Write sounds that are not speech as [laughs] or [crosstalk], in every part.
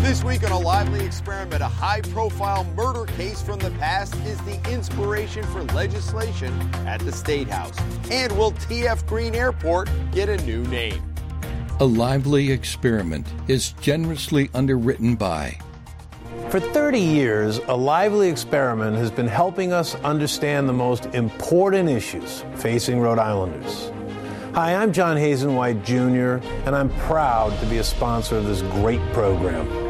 This week on a lively experiment, a high profile murder case from the past is the inspiration for legislation at the State House. And will TF Green Airport get a new name? A lively experiment is generously underwritten by. For 30 years, a lively experiment has been helping us understand the most important issues facing Rhode Islanders. Hi, I'm John Hazen White Jr., and I'm proud to be a sponsor of this great program.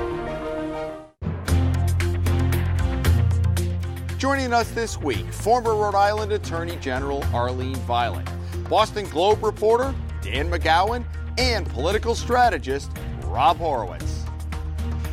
Joining us this week, former Rhode Island Attorney General Arlene Violet, Boston Globe reporter Dan McGowan, and political strategist Rob Horowitz.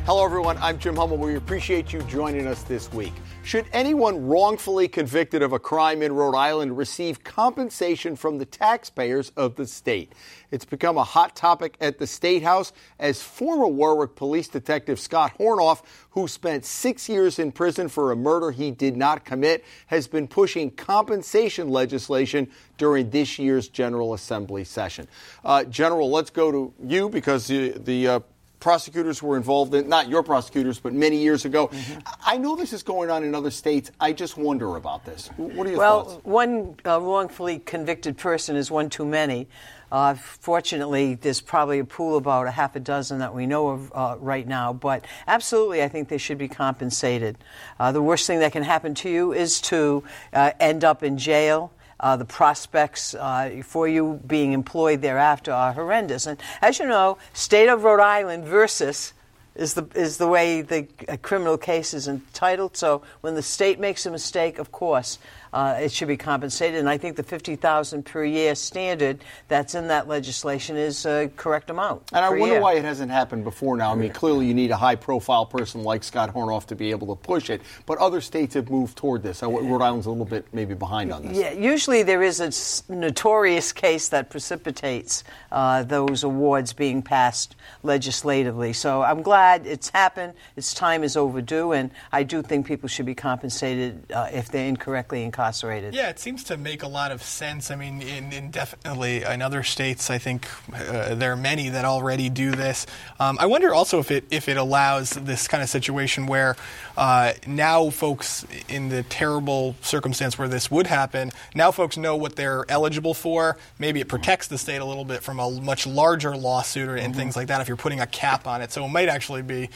Hello, everyone. I'm Jim Hummel. We appreciate you joining us this week. Should anyone wrongfully convicted of a crime in Rhode Island receive compensation from the taxpayers of the state? It's become a hot topic at the State House as former Warwick Police Detective Scott Hornoff, who spent six years in prison for a murder he did not commit, has been pushing compensation legislation during this year's General Assembly session. Uh, General, let's go to you because the, the uh, prosecutors were involved in, not your prosecutors, but many years ago. Mm-hmm. I know this is going on in other states. I just wonder about this. What are your well, thoughts? Well, one uh, wrongfully convicted person is one too many. Uh, fortunately, there's probably a pool about a half a dozen that we know of uh, right now, but absolutely, I think they should be compensated. Uh, the worst thing that can happen to you is to uh, end up in jail uh, the prospects uh, for you being employed thereafter are horrendous. And as you know, state of Rhode Island versus is the is the way the criminal case is entitled. So when the state makes a mistake, of course, uh, it should be compensated. And I think the 50000 per year standard that's in that legislation is a correct amount. And I wonder year. why it hasn't happened before now. I mean, clearly you need a high profile person like Scott Hornoff to be able to push it, but other states have moved toward this. Rhode Island's a little bit maybe behind on this. Yeah, usually there is a notorious case that precipitates uh, those awards being passed legislatively. So I'm glad it's happened. Its time is overdue, and I do think people should be compensated uh, if they're incorrectly incarcerated incarcerated. Yeah, it seems to make a lot of sense. I mean, in, in definitely in other states, I think uh, there are many that already do this. Um, I wonder also if it if it allows this kind of situation where uh, now folks in the terrible circumstance where this would happen, now folks know what they're eligible for. Maybe it protects the state a little bit from a much larger lawsuit or, and mm-hmm. things like that if you're putting a cap on it. So it might actually be,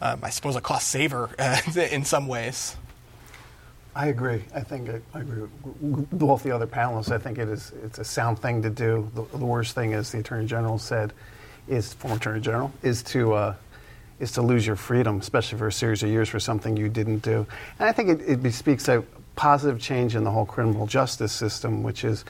um, I suppose, a cost saver uh, [laughs] in some ways. I agree. I think I, I agree with both the other panelists. I think it is it's a sound thing to do. The, the worst thing, as the attorney general said, is former attorney general is to uh, is to lose your freedom, especially for a series of years for something you didn't do. And I think it, it bespeaks a positive change in the whole criminal justice system, which is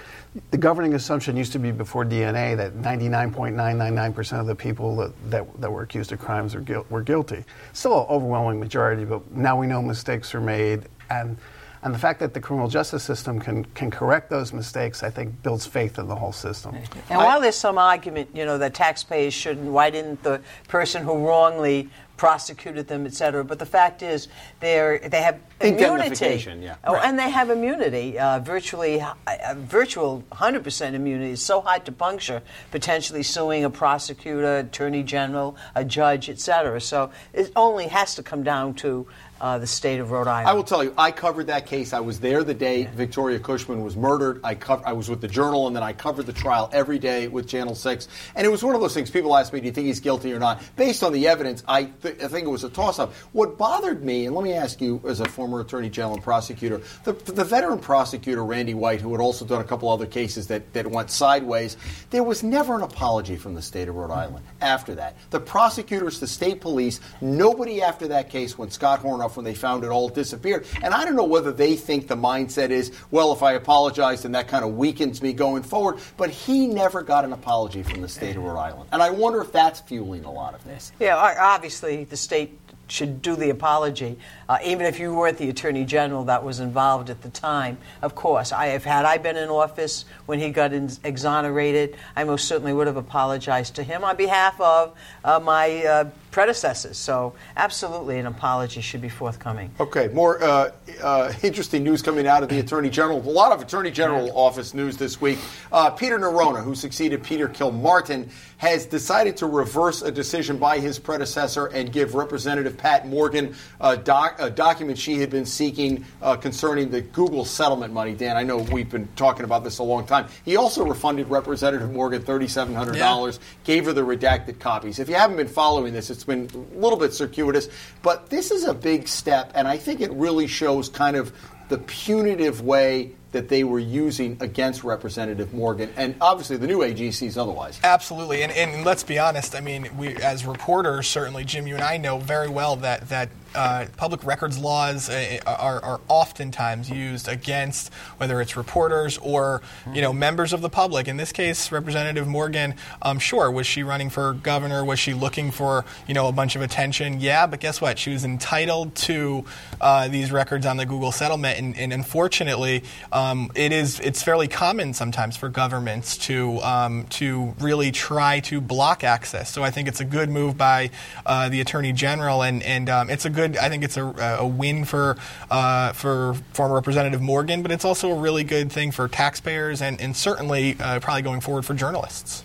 the governing assumption used to be before DNA that 99.999% of the people that, that, that were accused of crimes were, were guilty. Still an overwhelming majority, but now we know mistakes are made and and the fact that the criminal justice system can, can correct those mistakes, I think, builds faith in the whole system. And I, while there's some argument, you know, that taxpayers shouldn't, why didn't the person who wrongly prosecuted them, et cetera. But the fact is, they're they have immunity. Yeah. Oh, right. and they have immunity, uh, virtually uh, virtual 100% immunity. It's so hard to puncture, potentially suing a prosecutor, attorney general, a judge, et cetera. So it only has to come down to uh, the state of Rhode Island. I will tell you, I covered that case. I was there the day Victoria Cushman was murdered. I, I was with the Journal, and then I covered the trial every day with Channel 6. And it was one of those things people ask me, do you think he's guilty or not? Based on the evidence, I, th- I think it was a toss up. What bothered me, and let me ask you as a former attorney general and prosecutor, the, the veteran prosecutor, Randy White, who had also done a couple other cases that, that went sideways, there was never an apology from the state of Rhode Island after that. The prosecutors, the state police, nobody after that case when Scott Hornoff when they found it all disappeared. And I don't know whether they think the mindset is, well, if I apologize, then that kind of weakens me going forward. But he never got an apology from the state of Rhode Island. And I wonder if that's fueling a lot of this. Yeah, obviously the state should do the apology, uh, even if you weren't the attorney general that was involved at the time. Of course, I have had I been in office when he got in, exonerated, I most certainly would have apologized to him on behalf of uh, my uh, predecessors. So, absolutely, an apology should be forthcoming. Okay, more uh, uh, interesting news coming out of the Attorney General. A lot of Attorney General office news this week. Uh, Peter Neronha, who succeeded Peter Kilmartin, has decided to reverse a decision by his predecessor and give Representative Pat Morgan a, doc, a document she had been seeking uh, concerning the Google settlement money. Dan, I know we've been talking about this a long time. He also refunded Representative Morgan $3,700, yeah. gave her the redacted copies. If you haven't been following this, it's been a little bit circuitous, but this is a big step, and I think it really shows kind of the punitive way that they were using against Representative Morgan, and obviously the new AG sees otherwise. Absolutely, and, and let's be honest. I mean, we as reporters, certainly Jim, you and I know very well that that uh, public records laws uh, are, are, oftentimes used against whether it's reporters or you know members of the public. In this case, Representative Morgan, um, sure, was she running for governor? Was she looking for you know a bunch of attention? Yeah, but guess what? She was entitled to uh, these records on the Google settlement, and, and unfortunately, um, it is it's fairly common sometimes for governments to um, to really try to block access. So I think it's a good move by uh, the Attorney General, and and um, it's a good good. I think it's a, a win for uh, for former Representative Morgan, but it's also a really good thing for taxpayers and, and certainly uh, probably going forward for journalists.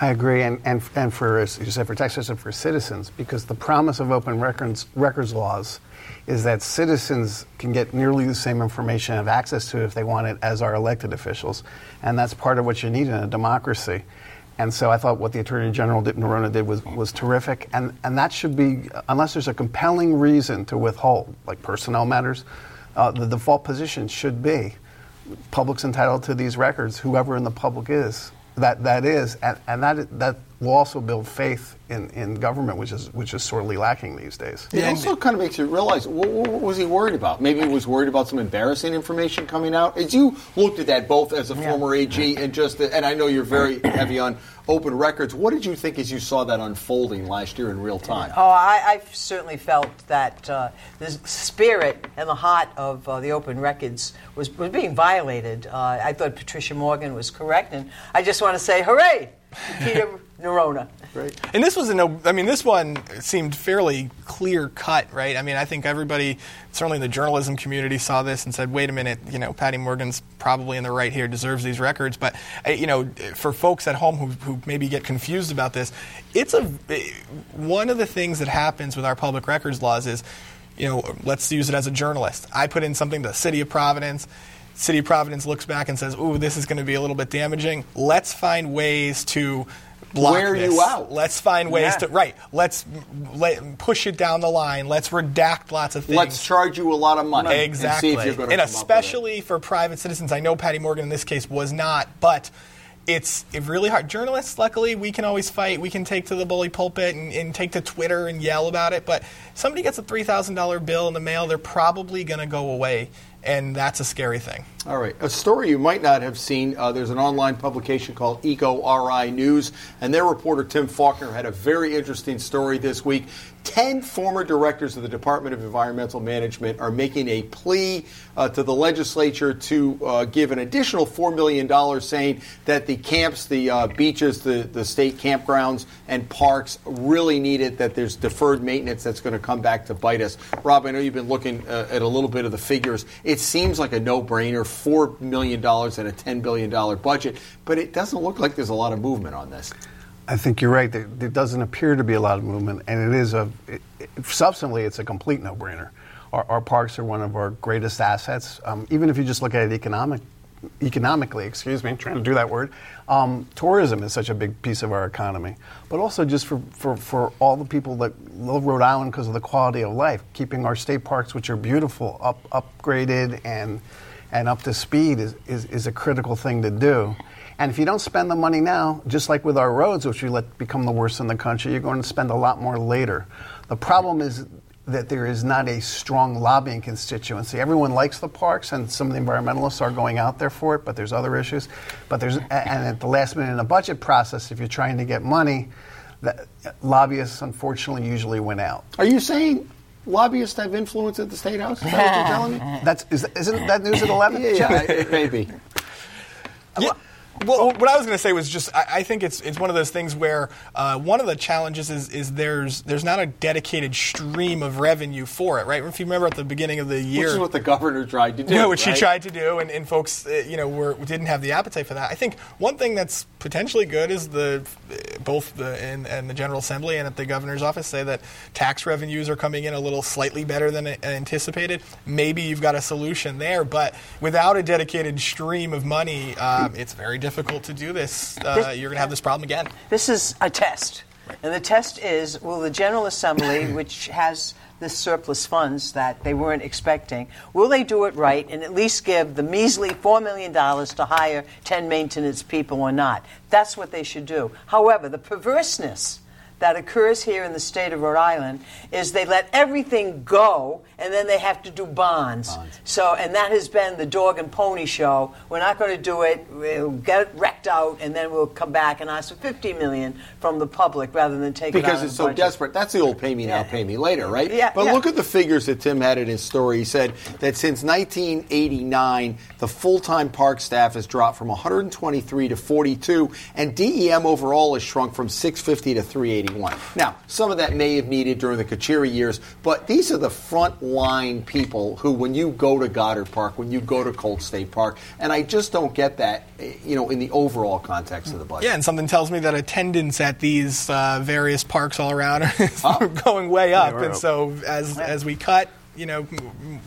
I agree, and, and, and for, as you said, for taxpayers and for citizens, because the promise of open records, records laws is that citizens can get nearly the same information and have access to it if they want it as our elected officials. And that's part of what you need in a democracy. And so I thought what the Attorney General did, did was, was terrific. And, and that should be, unless there's a compelling reason to withhold, like personnel matters, uh, the default position should be public's entitled to these records, whoever in the public is. That, that is, and, and that, that will also build faith in, in government, which is which is sorely lacking these days. It also kind of makes you realize what, what, was he worried about? Maybe he was worried about some embarrassing information coming out. As you looked at that both as a yeah. former AG and just, and I know you're very [clears throat] heavy on open records. What did you think as you saw that unfolding last year in real time? Oh, I, I certainly felt that uh, the spirit and the heart of uh, the open records was, was being violated. Uh, I thought Patricia Morgan was correct, and I just want to say, hooray! Peter Neronha. Right. And this was no. I mean, this one seemed fairly clear cut, right? I mean, I think everybody, certainly in the journalism community, saw this and said, "Wait a minute, you know, Patty Morgan's probably in the right here, deserves these records." But uh, you know, for folks at home who, who maybe get confused about this, it's a one of the things that happens with our public records laws is, you know, let's use it as a journalist. I put in something to the city of Providence City of Providence looks back and says, "Ooh, this is going to be a little bit damaging. Let's find ways to." Block Wear this. you out. Let's find ways yeah. to right. Let's let, push it down the line. Let's redact lots of things. Let's charge you a lot of money. Exactly, and, and especially for private citizens. I know Patty Morgan in this case was not, but it's really hard. Journalists, luckily, we can always fight. We can take to the bully pulpit and, and take to Twitter and yell about it. But somebody gets a three thousand dollar bill in the mail, they're probably going to go away and that's a scary thing. All right. A story you might not have seen uh, there's an online publication called Eco RI News, and their reporter Tim Faulkner had a very interesting story this week. Ten former directors of the Department of Environmental Management are making a plea uh, to the legislature to uh, give an additional $4 million, saying that the camps, the uh, beaches, the, the state campgrounds, and parks really need it, that there's deferred maintenance that's going to come back to bite us. Rob, I know you've been looking uh, at a little bit of the figures. It seems like a no brainer $4 million and a $10 billion budget, but it doesn't look like there's a lot of movement on this. I think you're right. There, doesn't appear to be a lot of movement, and it is a it, it, substantively, it's a complete no-brainer. Our, our, parks are one of our greatest assets. Um, even if you just look at it economic, economically, excuse me, trying to do that word. Um, tourism is such a big piece of our economy, but also just for, for, for all the people that love Rhode Island because of the quality of life, keeping our state parks, which are beautiful, up upgraded and and up to speed is, is, is a critical thing to do. And if you don't spend the money now, just like with our roads, which we let become the worst in the country, you're going to spend a lot more later. The problem is that there is not a strong lobbying constituency. Everyone likes the parks, and some of the environmentalists are going out there for it, but there's other issues. But there's, and at the last minute in the budget process, if you're trying to get money, lobbyists unfortunately usually win out. Are you saying lobbyists have influence at the state house? Is that what you're telling me? [laughs] That's is, isn't that news at eleven? Yeah, yeah, maybe. [laughs] Yeah. Well, what I was going to say was just I, I think it's it's one of those things where uh, one of the challenges is is there's there's not a dedicated stream of revenue for it, right? If you remember at the beginning of the year, Which is what the governor tried to [laughs] do. yeah, which right? he tried to do, and, and folks, uh, you know, were didn't have the appetite for that. I think one thing that's potentially good is the both the and, and the General Assembly and at the governor's office say that tax revenues are coming in a little slightly better than anticipated. Maybe you've got a solution there, but without a dedicated stream of money, um, it's very difficult to do this. Uh, This- you're going to have this problem again. This is a test. And the test is will the General Assembly, [clears throat] which has the surplus funds that they weren't expecting, will they do it right and at least give the measly $4 million to hire 10 maintenance people or not? That's what they should do. However, the perverseness that occurs here in the state of Rhode Island is they let everything go and then they have to do bonds. bonds. So, and that has been the dog and pony show. We're not going to do it. We'll get it wrecked out and then we'll come back and ask for 50 million from the public rather than take it out because of it's so budget. desperate. That's the old pay me now, Yeah. pay me later, right? Yeah, But yeah. look at the figures that Tim had in his story. He said that since 1989, the full-time park staff has dropped from 123 to 42, and DEM overall has shrunk from 650 to 381. Now, some of that may have needed during the Carcieri years, but these are the front line people who, when you go to Goddard Park, when you go to Colt State Park, and I just don't get that, you know, in the overall context of the budget. Yeah, and something tells me that attendance at these uh, various parks all around [laughs] is going way up. we're and up. so as as we cut, you know,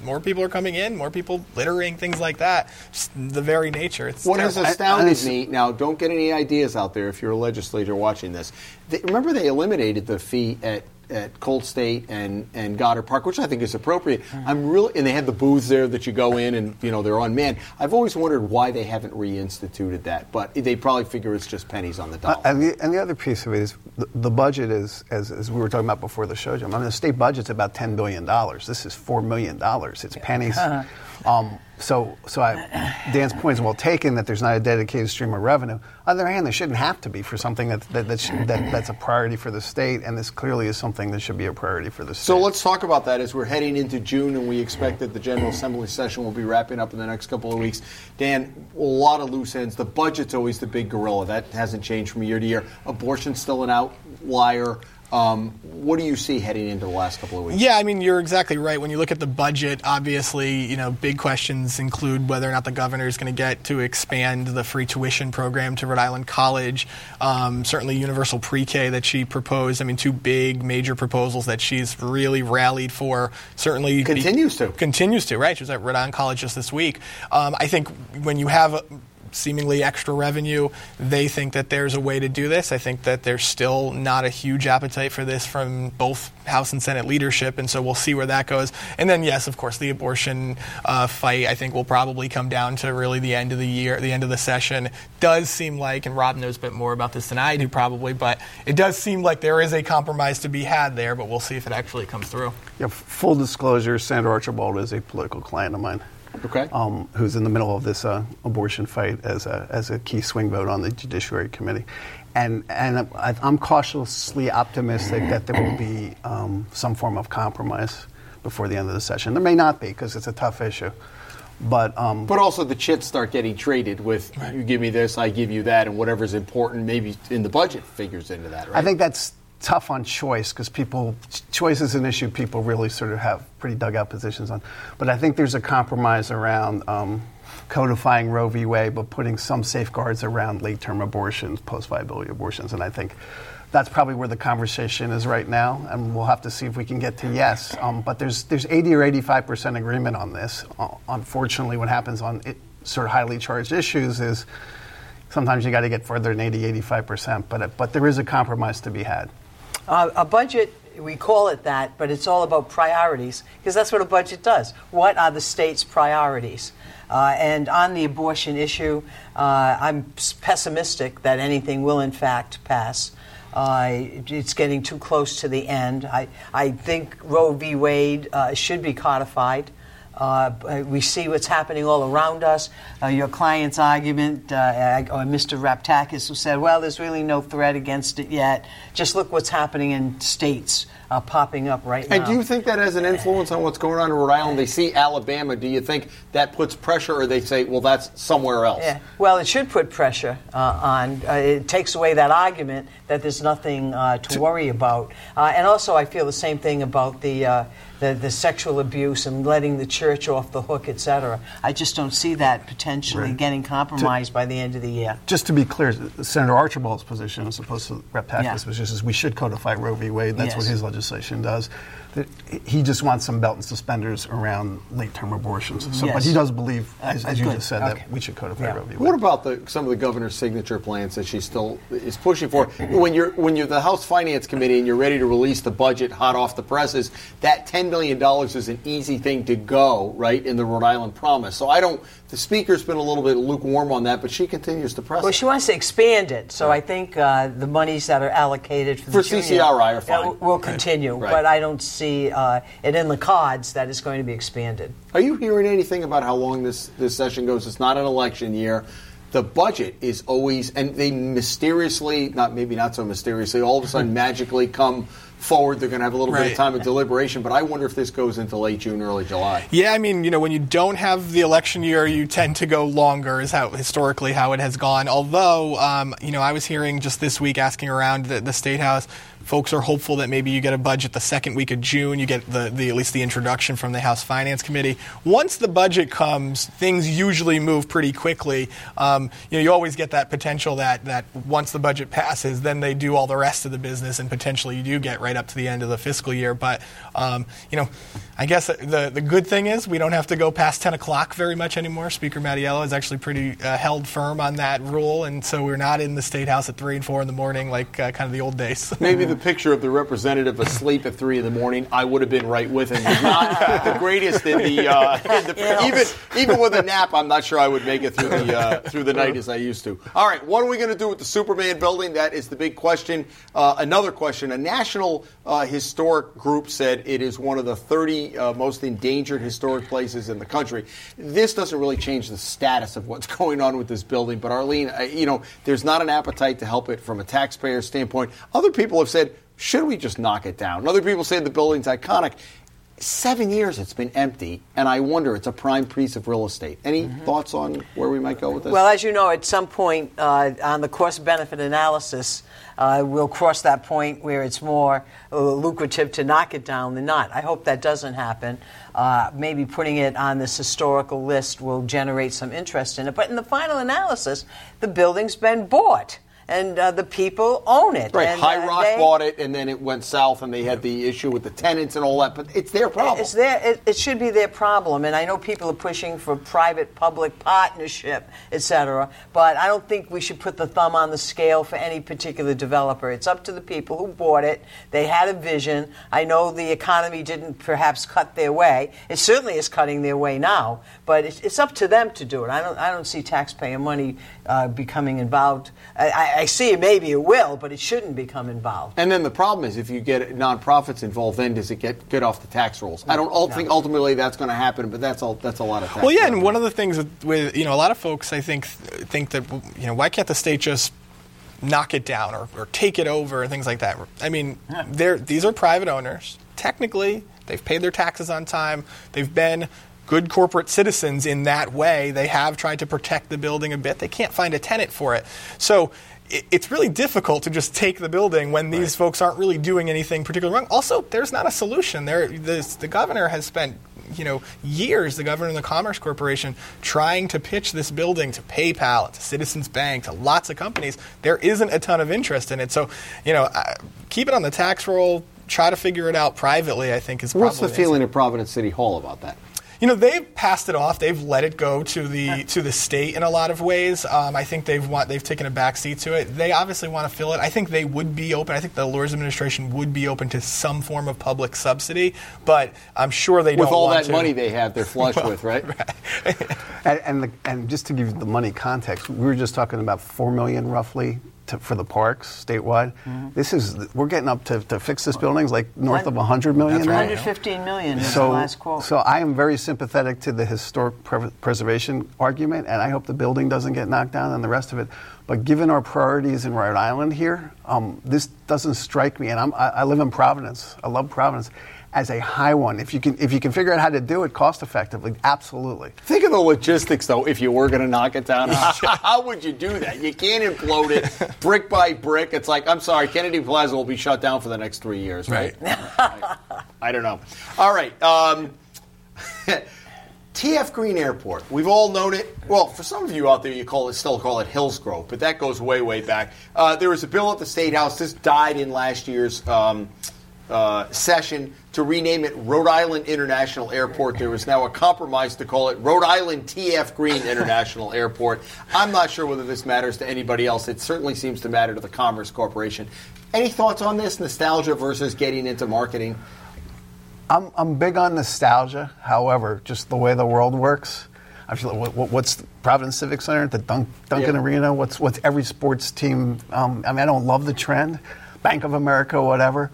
more people are coming in, more people littering, things like that. Just the very nature. It's What has terrible. astounded I- I- me now, don't get any ideas out there if you're a legislator watching this. They, remember, they eliminated the fee at, at Colt State and, and Goddard Park, which I think is appropriate. I'm really, and they have the booths there that you go in and you know they're unmanned. I've always wondered why they haven't reinstituted that, but they probably figure it's just pennies on the dollar. Uh, and, the, and the other piece of it is the, the budget is, as, as we were talking about before the show, Jim. I mean, the state budget's about $10 billion. This is $4 million. It's pennies. [laughs] um, so, so I, Dan's point is well taken that there's not a dedicated stream of revenue. On the other hand, there shouldn't have to be for something that, that, that, should, that that's a priority for the state, and this clearly is something that should be a priority for the state. So let's talk about that as we're heading into June and we expect that the General Assembly session will be wrapping up in the next couple of weeks. Dan, a lot of loose ends. The budget's always the big gorilla. That hasn't changed from year to year. Abortion's still an outlier. Um, what do you see heading into the last couple of weeks? Yeah, I mean, you're exactly right. When you look at the budget, obviously, you know, big questions include whether or not the governor is going to get to expand the free tuition program to Rhode Island College. Um, certainly, universal pre-K that she proposed. I mean, two big major proposals that she's really rallied for. Certainly Continues to. continues to. Right, she was at Rhode Island College just this week. Um, I think when you have seemingly extra revenue. They think that there's a way to do this. I think that there's still not a huge appetite for this from both House and Senate leadership, and so we'll see where that goes. And then, yes, of course, the abortion uh, fight I think will probably come down to really the end of the year, the end of the session. Does seem like, and Rob knows a bit more about this than I do probably, but it does seem like there is a compromise to be had there. But we'll see if it actually comes through. Yeah, full disclosure, Senator Archambault is a political client of mine. Okay. Um, who's in the middle of this uh, abortion fight as a, as a key swing vote on the Judiciary Committee. And, and I, I'm cautiously optimistic that there will be um, some form of compromise before the end of the session. There may not be because it's a tough issue. But, um, But also the chits start getting traded with you give me this, I give you that, and whatever's important maybe in the budget figures into that, right? I think that's tough on choice because people choice is an issue people really sort of have pretty dug out positions on. But I think there's a compromise around um, codifying Roe v. Wade, but putting some safeguards around late-term abortions, post-viability abortions, and I think. That's probably where the conversation is right now, and we'll have to see if we can get to yes. Um, but there's there's 80 or 85 percent agreement on this. Uh, unfortunately, what happens on it, sort of highly charged issues is sometimes you got to get further than 80, 85 percent. But but there is a compromise to be had. Uh, a budget, we call it that, but it's all about priorities because that's what a budget does. What are the state's priorities? Uh, and on the abortion issue, uh, I'm pessimistic that anything will in fact pass. Uh, it's getting too close to the end. I, I think Roe v. Wade uh, should be codified. Uh, we see what's happening all around us. Uh, your client's argument, uh, or Mr. Raptakis, who said, well, there's really no threat against it yet. Just look what's happening in states uh, popping up right now. And do you think that has an influence on what's going on in Rhode Island? They see Alabama. Do you think that puts pressure, or they say, well, that's somewhere else? Yeah. Well, it should put pressure uh, on. Uh, it takes away that argument that there's nothing uh, to worry about. Uh, and also, I feel the same thing about the, uh, the, the sexual abuse and letting the church off the hook, et cetera. I just don't see that potentially Right. getting compromised by the end of the year. Just to be clear, Senator Archambault's position, as opposed to Raptakis' Yeah. position, is we should codify Roe v. Wade. That's what his legislation does. That He just wants some belt and suspenders around late-term abortions. So, But he does believe, as, as you just said, Okay. that we should codify Yeah. Roe v. Wade. What about the, some of the governor's signature plans that she still is pushing for? When you're when you're the House Finance Committee and you're ready to release the budget hot off the presses, that ten million dollars is an easy thing to go right in the Rhode Island Promise. So I don't. The speaker's been a little bit lukewarm on that, but she continues to press. Well, it. she wants to expand it, so I think uh, the monies that are allocated for, the For junior, CCRI are uh, fine. will continue. Right. But I don't see uh, it in the cards that it's going to be expanded. Are you hearing anything about how long this, this session goes? It's not an election year. The budget is always, and they mysteriously, not maybe not so mysteriously, all of a sudden [laughs] magically come forward. They're going to have a little bit of time of deliberation, but I wonder if this goes into late June, early July. Yeah, I mean, you know, when you don't have the election year, you tend to go longer. Is how historically how it has gone. Although, um, you know, I was hearing just this week asking around the, the state house, folks are hopeful that maybe you get a budget the second week of June. You get the, the at least the introduction from the House Finance Committee. Once the budget comes, things usually move pretty quickly. Um, you know, you always get that potential that that once the budget passes, then they do all the rest of the business, and potentially you do get right up to the end of the fiscal year. But um, you know, I guess the the good thing is we don't have to go past 10 o'clock very much anymore. Speaker Mattiello is actually pretty uh, held firm on that rule, and so we're not in the state house at three and four in the morning like uh, kind of the old days. Maybe [laughs] the picture of the representative asleep at three in the morning, I would have been right with him. He's not [laughs] the greatest in the, uh, in the even even with a nap. I'm not sure I would make it through the uh, through the night as I used to. All right, what are we going to do with the Superman building? That is the big question. Uh, another question: A national uh, historic group said it is one of the 30 uh, most endangered historic places in the country. This doesn't really change the status of what's [laughs] going on with this building, but Arlene, uh, you know, there's not an appetite to help it from a taxpayer standpoint. Other people have said, should we just knock it down? And other people say the building's iconic. Seven years it's been empty, and I wonder it's a prime piece of real estate. Any thoughts on where we might go with this? Well, as you know, at some point uh, on the cost benefit analysis, uh, we'll cross that point where it's more uh, lucrative to knock it down than not. I hope that doesn't happen. Uh, maybe putting it on this historical list will generate some interest in it. But in the final analysis, the building's been bought. And uh, the people own it. right, and, High uh, Rock they- bought it, and then it went south, and they had the issue with the tenants and all that. But it's their problem. It's their, it, it should be their problem, and I know people are pushing for private-public partnership, etc. but I don't think we should put the thumb on the scale for any particular developer. It's up to the people who bought it. They had a vision. I know the economy didn't perhaps cut their way. It certainly is cutting their way now, but it's, it's up to them to do it. I don't, I don't see taxpayer money uh, becoming involved. I, I, I see maybe it will, but it shouldn't become involved. And then the problem is, if you get nonprofits involved, then does it get get off the tax rolls? I don't ul- think ultimately that's going to happen, but that's all. That's a lot of tax. Well, yeah, and one of the things with, with you know a lot of folks, I think, think that you know why can't the state just knock it down or, or take it over and things like that. I mean, they're these are private owners. Technically, they've paid their taxes on time. They've been good corporate citizens in that way. They have tried to protect the building a bit. They can't find a tenant for it, so. It's really difficult to just take the building when these folks aren't really doing anything particularly wrong. Also, there's not a solution. There, this, the governor has spent you know, years, the governor of the Commerce Corporation trying to pitch this building to PayPal, to Citizens Bank, to lots of companies. There isn't a ton of interest in it. So, you know, keep it on the tax roll. Try to figure it out privately. I think is What's the feeling at Providence City Hall about that? You know they've passed it off. They've let it go to the to the state in a lot of ways. Um, I think they've want they've taken a back seat to it. They obviously want to fill it. I think they would be open. I think the Elorza administration would be open to some form of public subsidy, but I'm sure they With don't With all that to. money they have, they're flush [laughs] with, right? [laughs] And, and, the, and just to give you the money context, we were just talking about four million roughly to, for the parks statewide. Mm-hmm. This is we're getting up to, to fix this building is like north of 100 million. That's right. 115 million is the So, last quote. so I am very sympathetic to the historic pre- preservation argument, and I hope the building doesn't get knocked down and the rest of it. But given our priorities in Rhode Island here, um, this doesn't strike me. And I'm, I, I live in Providence. I love Providence as a high one. If you can, if you can figure out how to do it cost effectively, absolutely. Think of the logistics, though. If you were going to knock it down, [laughs] [laughs] how would you do that? You can't implode it [laughs] brick by brick. It's like, I'm sorry, Kennedy Plaza will be shut down for the next three years, right? I, I don't know. All right. Um, TF Green Airport. We've all known it. Well, for some of you out there, you call it still call it Hillsgrove, but that goes way, way back. Uh, there was a bill at the State House. This died in last year's um, uh, session to rename it Rhode Island International Airport. There is now a compromise to call it Rhode Island TF Green International [laughs] Airport. I'm not sure whether this matters to anybody else. It certainly seems to matter to the Commerce Corporation. Any thoughts on this? Nostalgia versus getting into marketing? I'm, I'm big on nostalgia. However, just the way the world works, I feel what, what- what's Providence Civic Center, the Dunk, Dunkin' Yeah. Arena, what's what's every sports team. Um, I mean, I don't love the trend, Bank of America, whatever.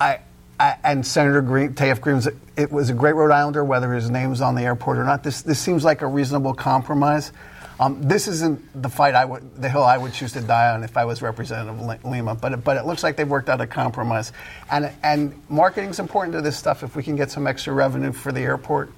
I, I and Senator Green. Green, it was a great Rhode Islander, whether his name's on the airport or not. This this seems like a reasonable compromise. Um, this isn't the fight I would, the hill I would choose to die on if I was Representative Li- Lima, but it, but it looks like they've worked out a compromise, and and marketing's important to this stuff. If we can get some extra revenue for the airport,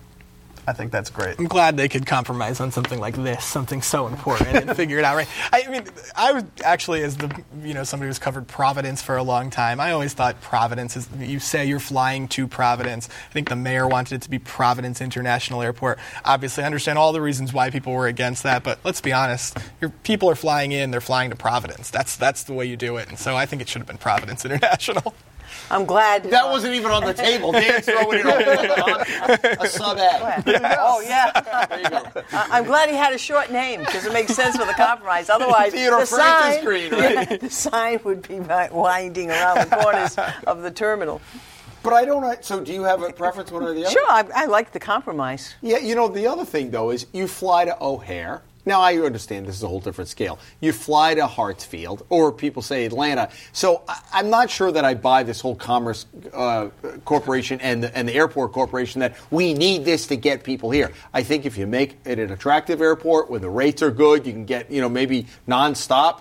I think that's great. I'm glad they could compromise on something like this, something so important, and figure it out right. [laughs] I mean, I was actually, as the you know somebody who's covered Providence for a long time, I always thought Providence is. You say you're flying to Providence. I think the mayor wanted it to be Providence International Airport. Obviously, I understand all the reasons why people were against that, but let's be honest. Your people are flying in; they're flying to Providence. That's that's the way you do it, and so I think it should have been Providence [laughs] International. I'm glad. That uh, wasn't even on the table. Dan's [laughs] throwing it over. A sub ad. Oh yeah, There you go. I- I'm glad he had a short name because it makes sense for the compromise. Otherwise, Theodore the Francis sign, Green, right? [laughs] yeah, the sign would be winding around the corners [laughs] of the terminal. But I don't. So, do you have a preference, one or the other? Sure, I, I like the compromise. Yeah, you know, the other thing, though, is you fly to O'Hare. Now, I understand this is a whole different scale. You fly to Hartsfield, or people say Atlanta. So I, I'm not sure that I buy this whole Commerce uh, Corporation and the, and the Airport Corporation that we need this to get people here. I think if you make it an attractive airport where the rates are good, you can get, you know, maybe nonstop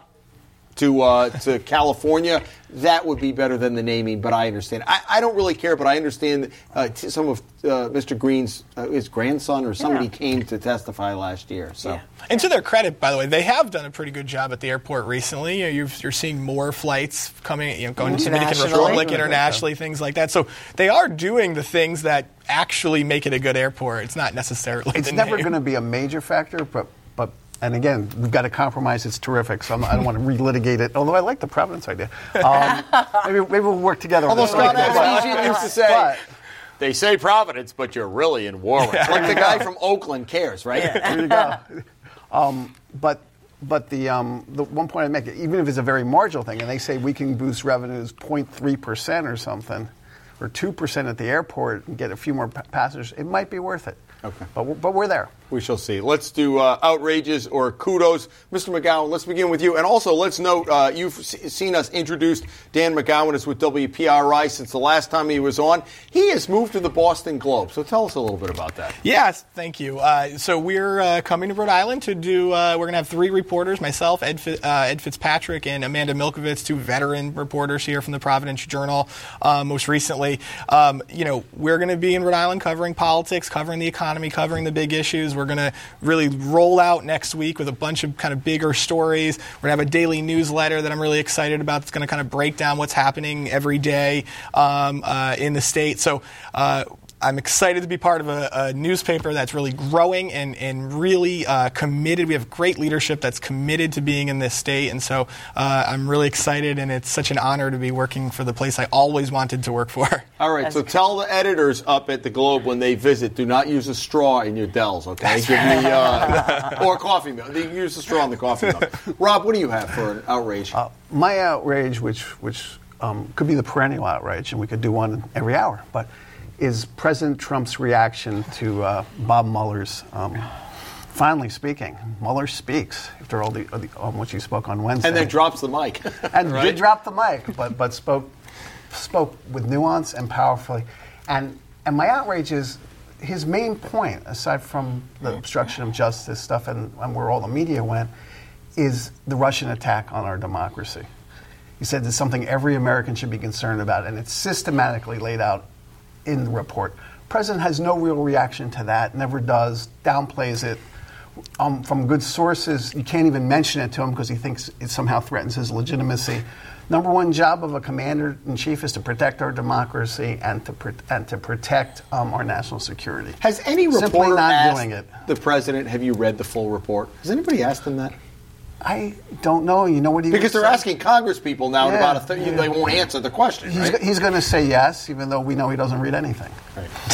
to uh, to California, that would be better than the naming. But I understand. I, I don't really care, but I understand uh, t- some of uh, Mr. Green's uh, his grandson or somebody Yeah. came to testify last year. So. Yeah. And to their credit, by the way, they have done a pretty good job at the airport recently. You know, you're, you're seeing more flights coming, you know, going to Dominican Internationally. Republic internationally, things like that. So they are doing the things that actually make it a good airport. It's not necessarily. It's the never going to be a major factor, but but and again, we've got a compromise. It's terrific, so I'm, I don't want to relitigate it. Although I like the Providence idea. Um, [laughs] maybe, maybe we'll work together. on Although this. Scott But- used to say, but- they say Providence, but you're really in Warwick. Like the guy from Oakland cares, right? Yeah. There you go. Um, but but the um, the one point I make, even if it's a very marginal thing, and they say we can boost revenues 0.3 percent or something, or two percent at the airport and get a few more pa- passengers, it might be worth it. Okay. But we're, but we're there. We shall see. Let's do uh, outrages or kudos. Mr. McGowan, let's begin with you. And also, let's note uh, you've s- seen us introduce Dan McGowan is with WPRI since the last time he was on. He has moved to the Boston Globe. So tell us a little bit about that. Yes, thank you. Uh, so we're uh, coming to Rhode Island to do. Uh, we're going to have three reporters: myself, Ed, uh, Ed Fitzpatrick, and Amanda Milkovits, two veteran reporters here from the Providence Journal. Most recently, um, you know, we're going to be in Rhode Island covering politics, covering the economy, covering the big issues. We're going to really roll out next week with a bunch of kind of bigger stories. We're going to have a daily newsletter that I'm really excited about. It's going to kind of break down what's happening every day um, uh, in the state. So. I'm excited to be part of a, a newspaper that's really growing and, and really uh, committed. We have great leadership that's committed to being in this state, and so uh, I'm really excited, and it's such an honor to be working for the place I always wanted to work for. [laughs] All right, so tell the editors up at the Globe when they visit, do not use a straw in your Del's, okay? Give me, uh, or coffee milk. They use the straw in the coffee milk. [laughs] Rob, what do you have for an outrage? Uh, my outrage, which which um, could be the perennial outrage, and we could do one every hour, but is President Trump's reaction to uh, Bob Mueller's um, finally speaking. Mueller speaks after all the, the um, what you spoke on Wednesday, And then drops the mic. [laughs] and right? did drop the mic, but but spoke spoke with nuance and powerfully. And and my outrage is his main point, aside from the obstruction of justice stuff and, and where all the media went, is the Russian attack on our democracy. He said it's something every American should be concerned about, and it's systematically laid out in the report. President has no real reaction to that, never does, downplays it. Um, from good sources, you can't even mention it to him because he thinks it somehow threatens his legitimacy. Number one job of a commander in chief is to protect our democracy and to pr- and to protect um, our national security. Has any Simply reporter not asked doing it? the president, have you read the full report? Has anybody asked him that? I don't know. You know what he Because they're say? asking Congress people now, Yeah, about a th- yeah. they won't answer the question, He's, right? he's going to say yes, even though we know he doesn't read anything.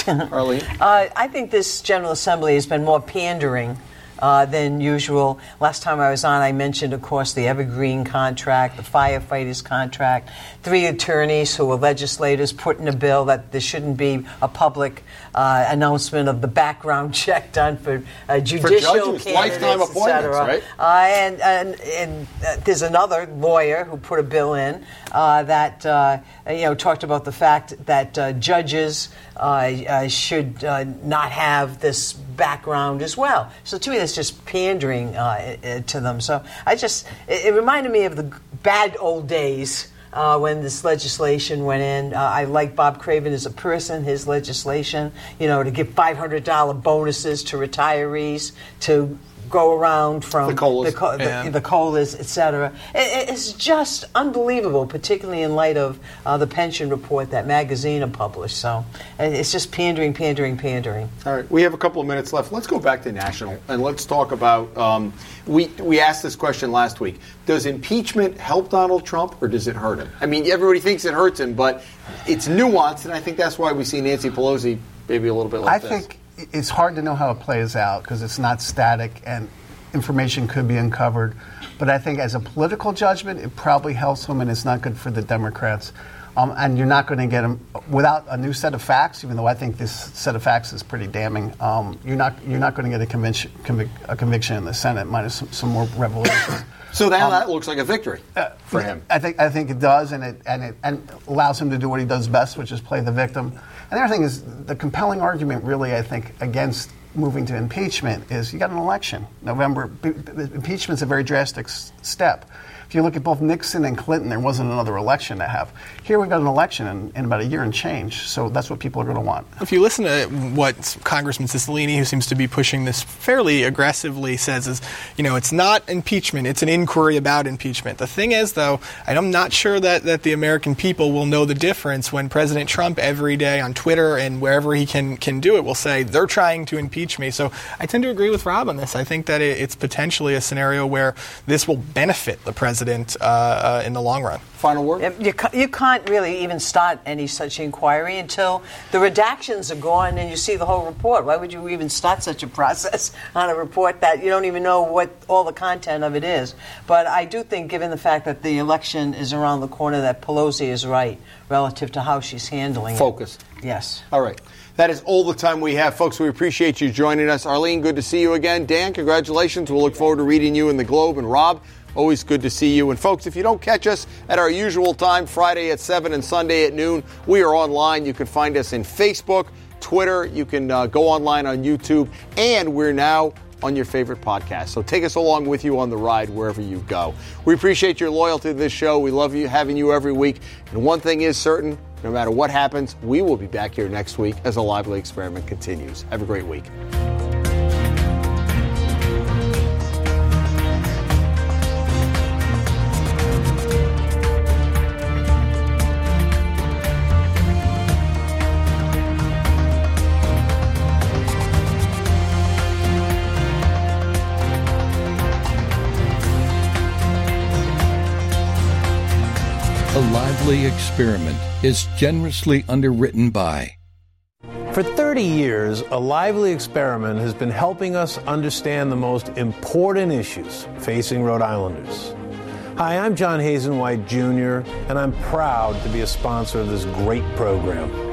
[laughs] Arlene? Uh, I think this General Assembly has been more pandering uh, than usual. Last time I was on, I mentioned, of course, the Evergreen contract, the firefighters contract, three attorneys who were legislators put in a bill that there shouldn't be a public uh, announcement of the background [laughs] check done for uh, judicial judges, candidates, lifetime et appointments, cetera. right? Uh, and and, and uh, there's another lawyer who put a bill in uh, that uh, you know talked about the fact that uh, judges uh, uh, should uh, not have this background as well. So to me, that's just pandering uh, to them. So I just it, it reminded me of the bad old days. Uh, when this legislation went in, uh, I like Bob Craven as a person. His legislation, you know, to give five hundred dollar bonuses to retirees, to go around from The COLAs. the, co- the, the colas, et cetera. It, it's just unbelievable, particularly in light of uh, the pension report that Magazine published. So it's just pandering, pandering, pandering. All right, we have a couple of minutes left. Let's go back to national and let's talk about. Um, we we asked this question last week. Does impeachment help Donald Trump or does it hurt him? I mean, everybody thinks it hurts him, but it's nuanced, and I think that's why we see Nancy Pelosi maybe a little bit like I this. think it's hard to know how it plays out because it's not static and information could be uncovered. But I think as a political judgment, it probably helps him and it's not good for the Democrats. Um, and you're not going to get them without a new set of facts. Even though I think this set of facts is pretty damning, um, you're not you're not going to get a conviction, convic- a conviction in the Senate minus some, some more revelations. [coughs] so. Now that looks like a victory Uh, for him. I think I think it does, and it and it and allows him to do what he does best, which is play the victim. And the other thing is the compelling argument, really, I think, against moving to impeachment is you got an election. November impeachment's a very drastic step. If you look at both Nixon and Clinton, there wasn't another election to have. Here we've got an election in, in about a year and change, so that's what people are going to want. If you listen to what Congressman Cicilline, who seems to be pushing this fairly aggressively, says is, you know, it's not impeachment, it's an inquiry about impeachment. The thing is, though, I'm not sure that, that the American people will know the difference when President Trump every day on Twitter and wherever he can, can do it will say, they're trying to impeach me. So I tend to agree with Rob on this. I think that it, it's potentially a scenario where this will benefit the president uh, uh, in the long run. Final word. You, ca- you can't really even start any such inquiry until the redactions are gone and you see the whole report. Why would you even start such a process [laughs] on a report that you don't even know what all the content of it is? But I do think, given the fact that the election is around the corner, that Pelosi is right relative to how she's handling it. Focus. it. Yes. All right. That is all the time we have, folks. We appreciate you joining us. Arlene, good to see you again. Dan, congratulations. We'll look forward to reading you in the Globe. And Rob, always good to see you. And folks, if you don't catch us at our usual time, Friday at 7 and Sunday at noon, we are online. You can find us in Facebook, Twitter. You can uh, go online on YouTube. And we're now on your favorite podcast. So take us along with you on the ride wherever you go. We appreciate your loyalty to this show. We love you having you every week. And one thing is certain, no matter what happens, we will be back here next week as a lively experiment continues. Have a great week. Lively Experiment is generously underwritten by For 30 years, A Lively Experiment has been helping us understand the most important issues facing Rhode Islanders. Hi, I'm John Hazen White Jr., and I'm proud to be a sponsor of this great program.